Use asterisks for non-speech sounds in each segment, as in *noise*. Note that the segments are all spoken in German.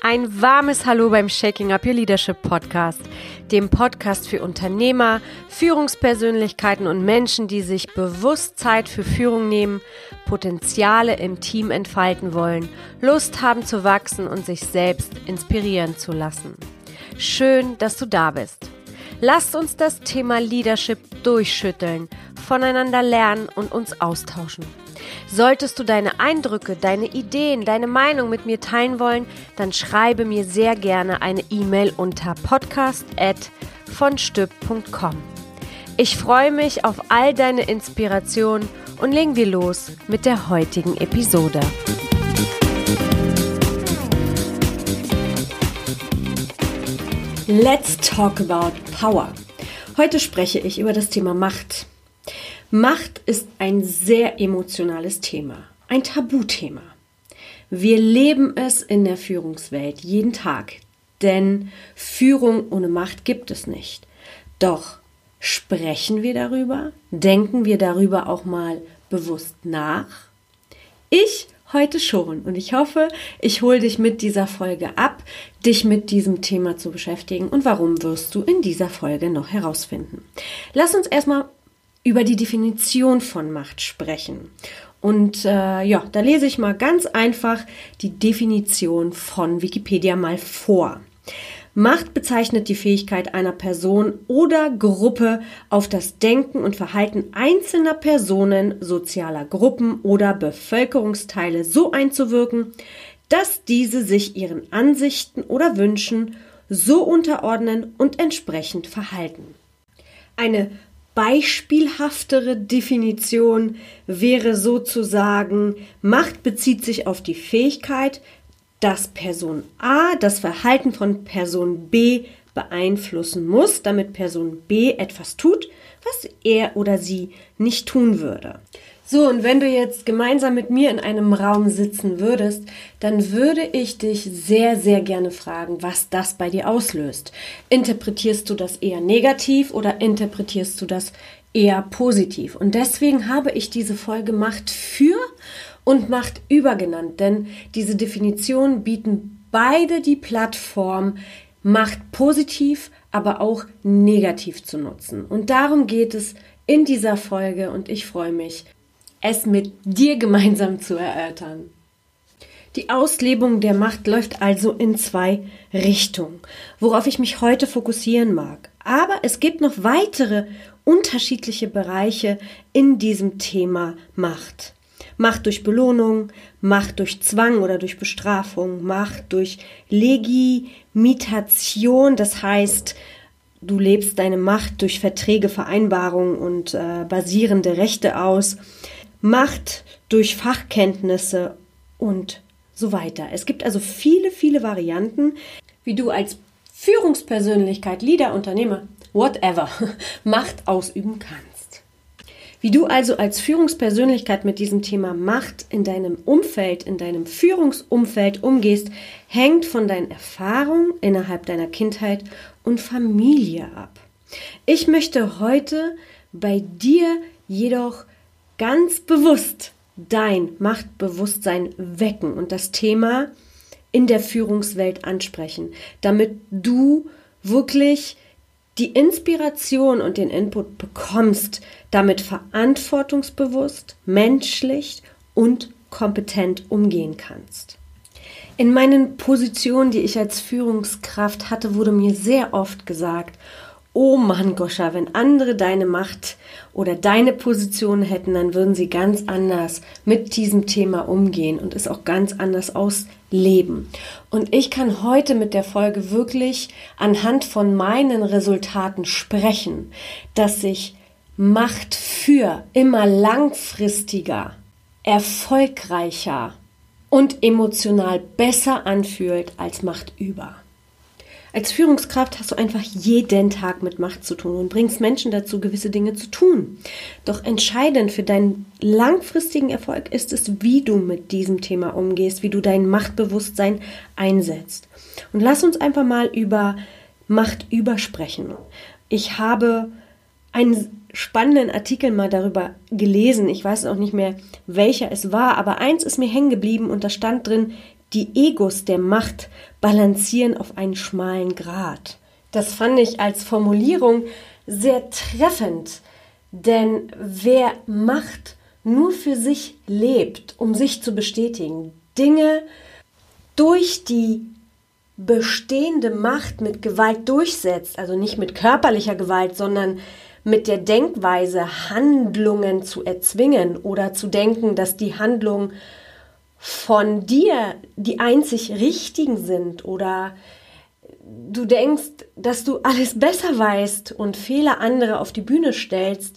Ein warmes Hallo beim Shaking Up Your Leadership Podcast, dem Podcast für Unternehmer, Führungspersönlichkeiten und Menschen, die sich bewusst Zeit für Führung nehmen, Potenziale im Team entfalten wollen, Lust haben zu wachsen und sich selbst inspirieren zu lassen. Schön, dass du da bist. Lasst uns das Thema Leadership durchschütteln, voneinander lernen und uns austauschen. Solltest du deine Eindrücke, deine Ideen, deine Meinung mit mir teilen wollen, dann schreibe mir sehr gerne eine E-Mail unter podcast@vonstück.com. Ich freue mich auf all deine Inspirationen und legen wir los mit der heutigen Episode. Let's talk about power. Heute spreche ich über das Thema Macht. Macht ist ein sehr emotionales Thema, ein Tabuthema. Wir leben es in der Führungswelt jeden Tag, denn Führung ohne Macht gibt es nicht. Doch sprechen wir darüber? Denken wir darüber auch mal bewusst nach? Ich heute schon und ich hoffe, ich hole dich mit dieser Folge ab, dich mit diesem Thema zu beschäftigen und warum wirst du in dieser Folge noch herausfinden. Lass uns erstmal über die Definition von Macht sprechen. Und äh, ja, da lese ich mal ganz einfach die Definition von Wikipedia mal vor. Macht bezeichnet die Fähigkeit einer Person oder Gruppe auf das Denken und Verhalten einzelner Personen, sozialer Gruppen oder Bevölkerungsteile so einzuwirken, dass diese sich ihren Ansichten oder Wünschen so unterordnen und entsprechend verhalten. Eine beispielhaftere Definition wäre sozusagen, Macht bezieht sich auf die Fähigkeit, dass Person A das Verhalten von Person B beeinflussen muss, damit Person B etwas tut, was er oder sie nicht tun würde. So, und wenn du jetzt gemeinsam mit mir in einem Raum sitzen würdest, dann würde ich dich sehr, sehr gerne fragen, was das bei dir auslöst. Interpretierst du das eher negativ oder interpretierst du das eher positiv? Und deswegen habe ich diese Folge Macht für und Macht über genannt, denn diese Definitionen bieten beide die Plattform, Macht positiv, aber auch negativ zu nutzen. Und darum geht es in dieser Folge und ich freue mich, es mit dir gemeinsam zu erörtern. Die Auslebung der Macht läuft also in zwei Richtungen, worauf ich mich heute fokussieren mag. Aber es gibt noch weitere unterschiedliche Bereiche in diesem Thema Macht. Macht durch Belohnung, Macht durch Zwang oder durch Bestrafung, Macht durch Legimitation, das heißt, du lebst deine Macht durch Verträge, Vereinbarungen und äh, basierende Rechte aus. Macht durch Fachkenntnisse und so weiter. Es gibt also viele, viele Varianten, wie du als Führungspersönlichkeit, Leader, Unternehmer, whatever, *laughs* Macht ausüben kannst. Wie du also als Führungspersönlichkeit mit diesem Thema Macht in deinem Umfeld, in deinem Führungsumfeld umgehst, hängt von deinen Erfahrungen innerhalb deiner Kindheit und Familie ab. Ich möchte heute bei dir jedoch ganz bewusst dein Machtbewusstsein wecken und das Thema in der Führungswelt ansprechen, damit du wirklich die Inspiration und den Input bekommst, damit verantwortungsbewusst, menschlich und kompetent umgehen kannst. In meinen Positionen, die ich als Führungskraft hatte, wurde mir sehr oft gesagt, oh Mann, Goscha, wenn andere deine Macht oder deine Position hätten, dann würden sie ganz anders mit diesem Thema umgehen und es auch ganz anders ausleben. Und ich kann heute mit der Folge wirklich anhand von meinen Resultaten sprechen, dass sich Macht für immer langfristiger, erfolgreicher und emotional besser anfühlt als Macht über. Als Führungskraft hast du einfach jeden Tag mit Macht zu tun und bringst Menschen dazu, gewisse Dinge zu tun. Doch entscheidend für deinen langfristigen Erfolg ist es, wie du mit diesem Thema umgehst, wie du dein Machtbewusstsein einsetzt. Und lass uns einfach mal über Macht übersprechen. Ich habe einen spannenden Artikel mal darüber gelesen. Ich weiß auch nicht mehr, welcher es war, aber eins ist mir hängen geblieben und da stand drin, die Egos der Macht balancieren auf einen schmalen Grat. Das fand ich als Formulierung sehr treffend, denn wer Macht nur für sich lebt, um sich zu bestätigen, Dinge durch die bestehende Macht mit Gewalt durchsetzt, also nicht mit körperlicher Gewalt, sondern mit der Denkweise, Handlungen zu erzwingen oder zu denken, dass die Handlungen von dir die einzig richtigen sind oder du denkst, dass du alles besser weißt und Fehler andere auf die Bühne stellst,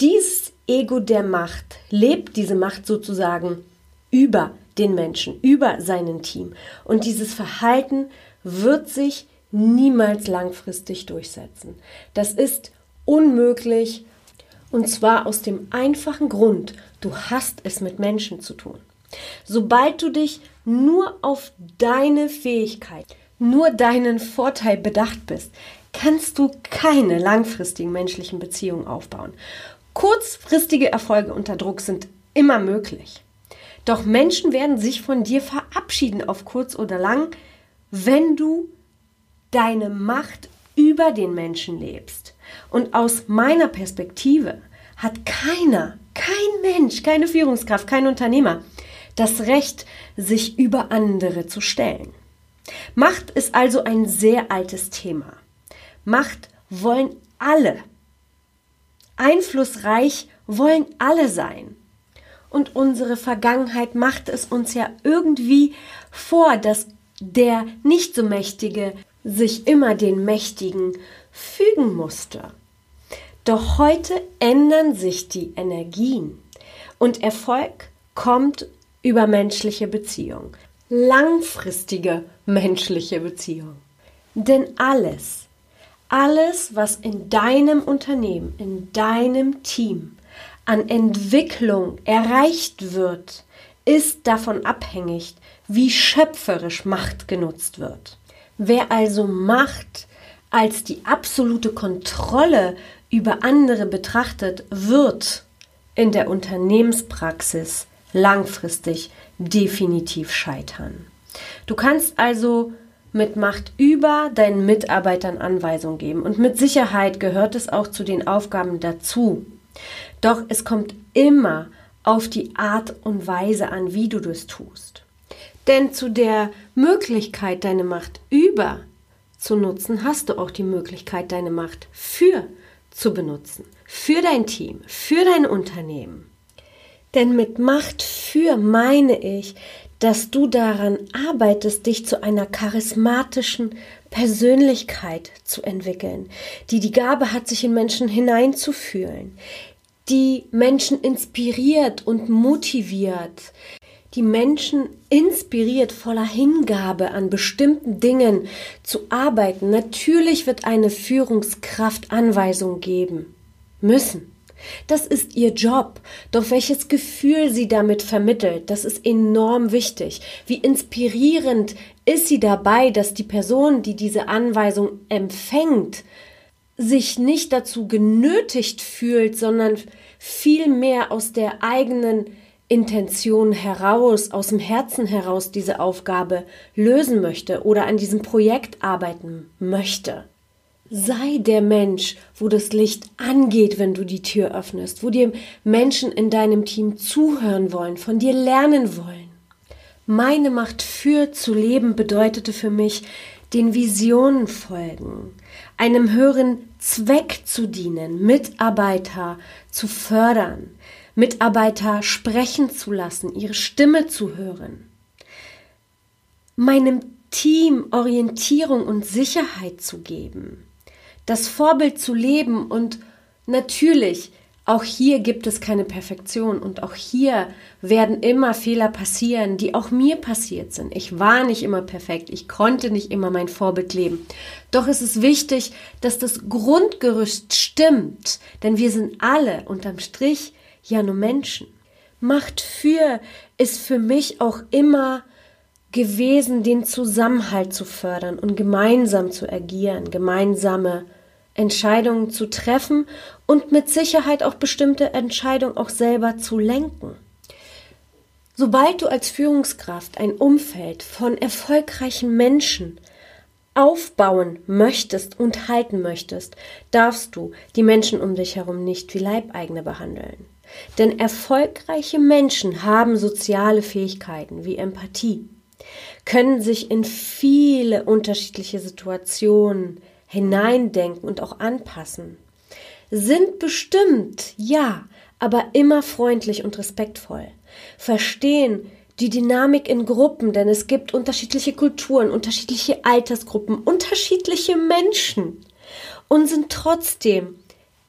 dieses Ego der Macht lebt diese Macht sozusagen über den Menschen, über seinen Team. Und dieses Verhalten wird sich niemals langfristig durchsetzen. Das ist unmöglich und zwar aus dem einfachen Grund, du hast es mit Menschen zu tun. Sobald du dich nur auf deine Fähigkeit, nur deinen Vorteil bedacht bist, kannst du keine langfristigen menschlichen Beziehungen aufbauen. Kurzfristige Erfolge unter Druck sind immer möglich. Doch Menschen werden sich von dir verabschieden auf kurz oder lang, wenn du deine Macht über den Menschen lebst. Und aus meiner Perspektive hat keiner, kein Mensch, keine Führungskraft, kein Unternehmer das Recht, sich über andere zu stellen. Macht ist also ein sehr altes Thema. Macht wollen alle. Einflussreich wollen alle sein. Und unsere Vergangenheit macht es uns ja irgendwie vor, dass der nicht so Mächtige sich immer den Mächtigen fügen musste. Doch heute ändern sich die Energien und Erfolg kommt über menschliche Beziehung, langfristige menschliche Beziehung. Denn alles, alles, was in deinem Unternehmen, in deinem Team an Entwicklung erreicht wird, ist davon abhängig, wie schöpferisch Macht genutzt wird. Wer also Macht als die absolute Kontrolle über andere betrachtet, wird in der Unternehmenspraxis langfristig definitiv scheitern. Du kannst also mit Macht über deinen Mitarbeitern Anweisungen geben und mit Sicherheit gehört es auch zu den Aufgaben dazu, doch es kommt immer auf die Art und Weise an, wie du das tust. Denn zu der Möglichkeit, deine Macht über zu nutzen, hast du auch die Möglichkeit, deine Macht für zu benutzen. Für dein Team, für dein Unternehmen. Denn mit Macht für meine ich, dass du daran arbeitest, dich zu einer charismatischen Persönlichkeit zu entwickeln, die die Gabe hat, sich in Menschen hineinzufühlen, die Menschen inspiriert und motiviert, die Menschen inspiriert, voller Hingabe an bestimmten Dingen zu arbeiten. Natürlich wird eine Führungskraft Anweisung geben müssen. Das ist ihr Job. Doch welches Gefühl sie damit vermittelt, das ist enorm wichtig. Wie inspirierend ist sie dabei, dass die Person, die diese Anweisung empfängt, sich nicht dazu genötigt fühlt, sondern vielmehr aus der eigenen Intention heraus, aus dem Herzen heraus diese Aufgabe lösen möchte oder an diesem Projekt arbeiten möchte. Sei der Mensch, wo das Licht angeht, wenn du die Tür öffnest, wo dir Menschen in deinem Team zuhören wollen, von dir lernen wollen. Meine Macht für zu leben bedeutete für mich, den Visionen folgen, einem höheren Zweck zu dienen, Mitarbeiter zu fördern, Mitarbeiter sprechen zu lassen, ihre Stimme zu hören, meinem Team Orientierung und Sicherheit zu geben, das Vorbild zu leben und natürlich auch hier gibt es keine Perfektion und auch hier werden immer Fehler passieren, die auch mir passiert sind. Ich war nicht immer perfekt, ich konnte nicht immer mein Vorbild leben. Doch es ist wichtig, dass das Grundgerüst stimmt, denn wir sind alle unterm Strich ja nur Menschen. Macht für ist für mich auch immer gewesen, den Zusammenhalt zu fördern und gemeinsam zu agieren, gemeinsame Entscheidungen zu treffen und mit Sicherheit auch bestimmte Entscheidungen auch selber zu lenken. Sobald du als Führungskraft ein Umfeld von erfolgreichen Menschen aufbauen möchtest und halten möchtest, darfst du die Menschen um dich herum nicht wie Leibeigene behandeln. Denn erfolgreiche Menschen haben soziale Fähigkeiten wie Empathie, können sich in viele unterschiedliche Situationen hineindenken und auch anpassen, sind bestimmt, ja, aber immer freundlich und respektvoll, verstehen die Dynamik in Gruppen, denn es gibt unterschiedliche Kulturen, unterschiedliche Altersgruppen, unterschiedliche Menschen und sind trotzdem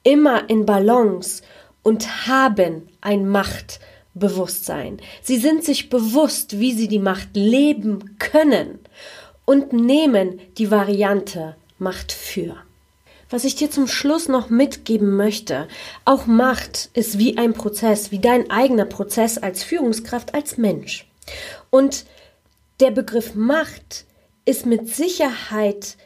immer in Balance und haben ein Machtbewusstsein. Sie sind sich bewusst, wie sie die Macht leben können und nehmen die Variante Macht für. Was ich dir zum Schluss noch mitgeben möchte, auch Macht ist wie ein Prozess, wie dein eigener Prozess als Führungskraft, als Mensch. Und der Begriff Macht ist mit Sicherheit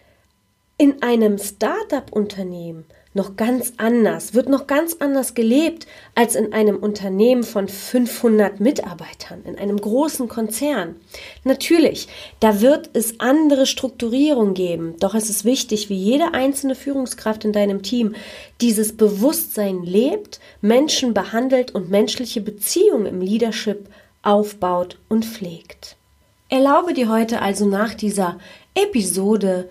in einem Start-up-Unternehmen noch ganz anders, wird noch ganz anders gelebt als in einem Unternehmen von 500 Mitarbeitern, in einem großen Konzern. Natürlich, da wird es andere Strukturierung geben, doch es ist wichtig, wie jede einzelne Führungskraft in deinem Team dieses Bewusstsein lebt, Menschen behandelt und menschliche Beziehungen im Leadership aufbaut und pflegt. Erlaube dir heute also nach dieser Episode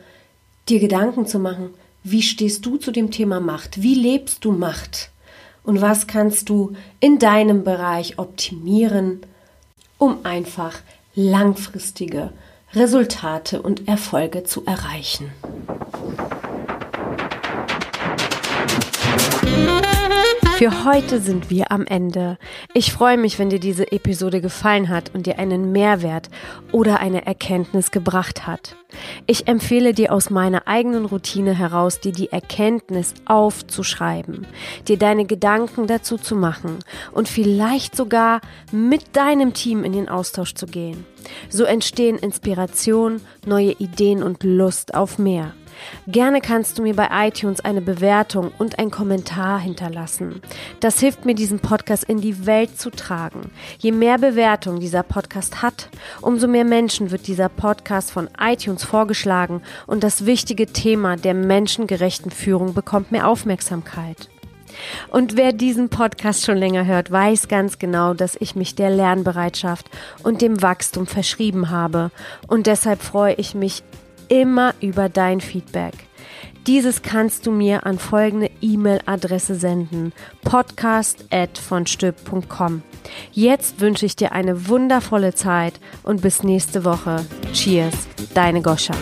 dir Gedanken zu machen, wie stehst du zu dem Thema Macht? Wie lebst du Macht? Und was kannst du in deinem Bereich optimieren, um einfach langfristige Resultate und Erfolge zu erreichen? Für heute sind wir am Ende. Ich freue mich, wenn dir diese Episode gefallen hat und dir einen Mehrwert oder eine Erkenntnis gebracht hat. Ich empfehle dir aus meiner eigenen Routine heraus, dir die Erkenntnis aufzuschreiben, dir deine Gedanken dazu zu machen und vielleicht sogar mit deinem Team in den Austausch zu gehen. So entstehen Inspiration, neue Ideen und Lust auf mehr. Gerne kannst du mir bei iTunes eine Bewertung und ein Kommentar hinterlassen. Das hilft mir, diesen Podcast in die Welt zu tragen. Je mehr Bewertung dieser Podcast hat, umso mehr Menschen wird dieser Podcast von iTunes vorgeschlagen und das wichtige Thema der menschengerechten Führung bekommt mehr Aufmerksamkeit. Und wer diesen Podcast schon länger hört, weiß ganz genau, dass ich mich der Lernbereitschaft und dem Wachstum verschrieben habe. Und deshalb freue ich mich immer über dein Feedback. Dieses kannst du mir an folgende E-Mail-Adresse senden: podcast@vonstüb.com. Jetzt wünsche ich dir eine wundervolle Zeit und bis nächste Woche. Cheers, deine Goscha.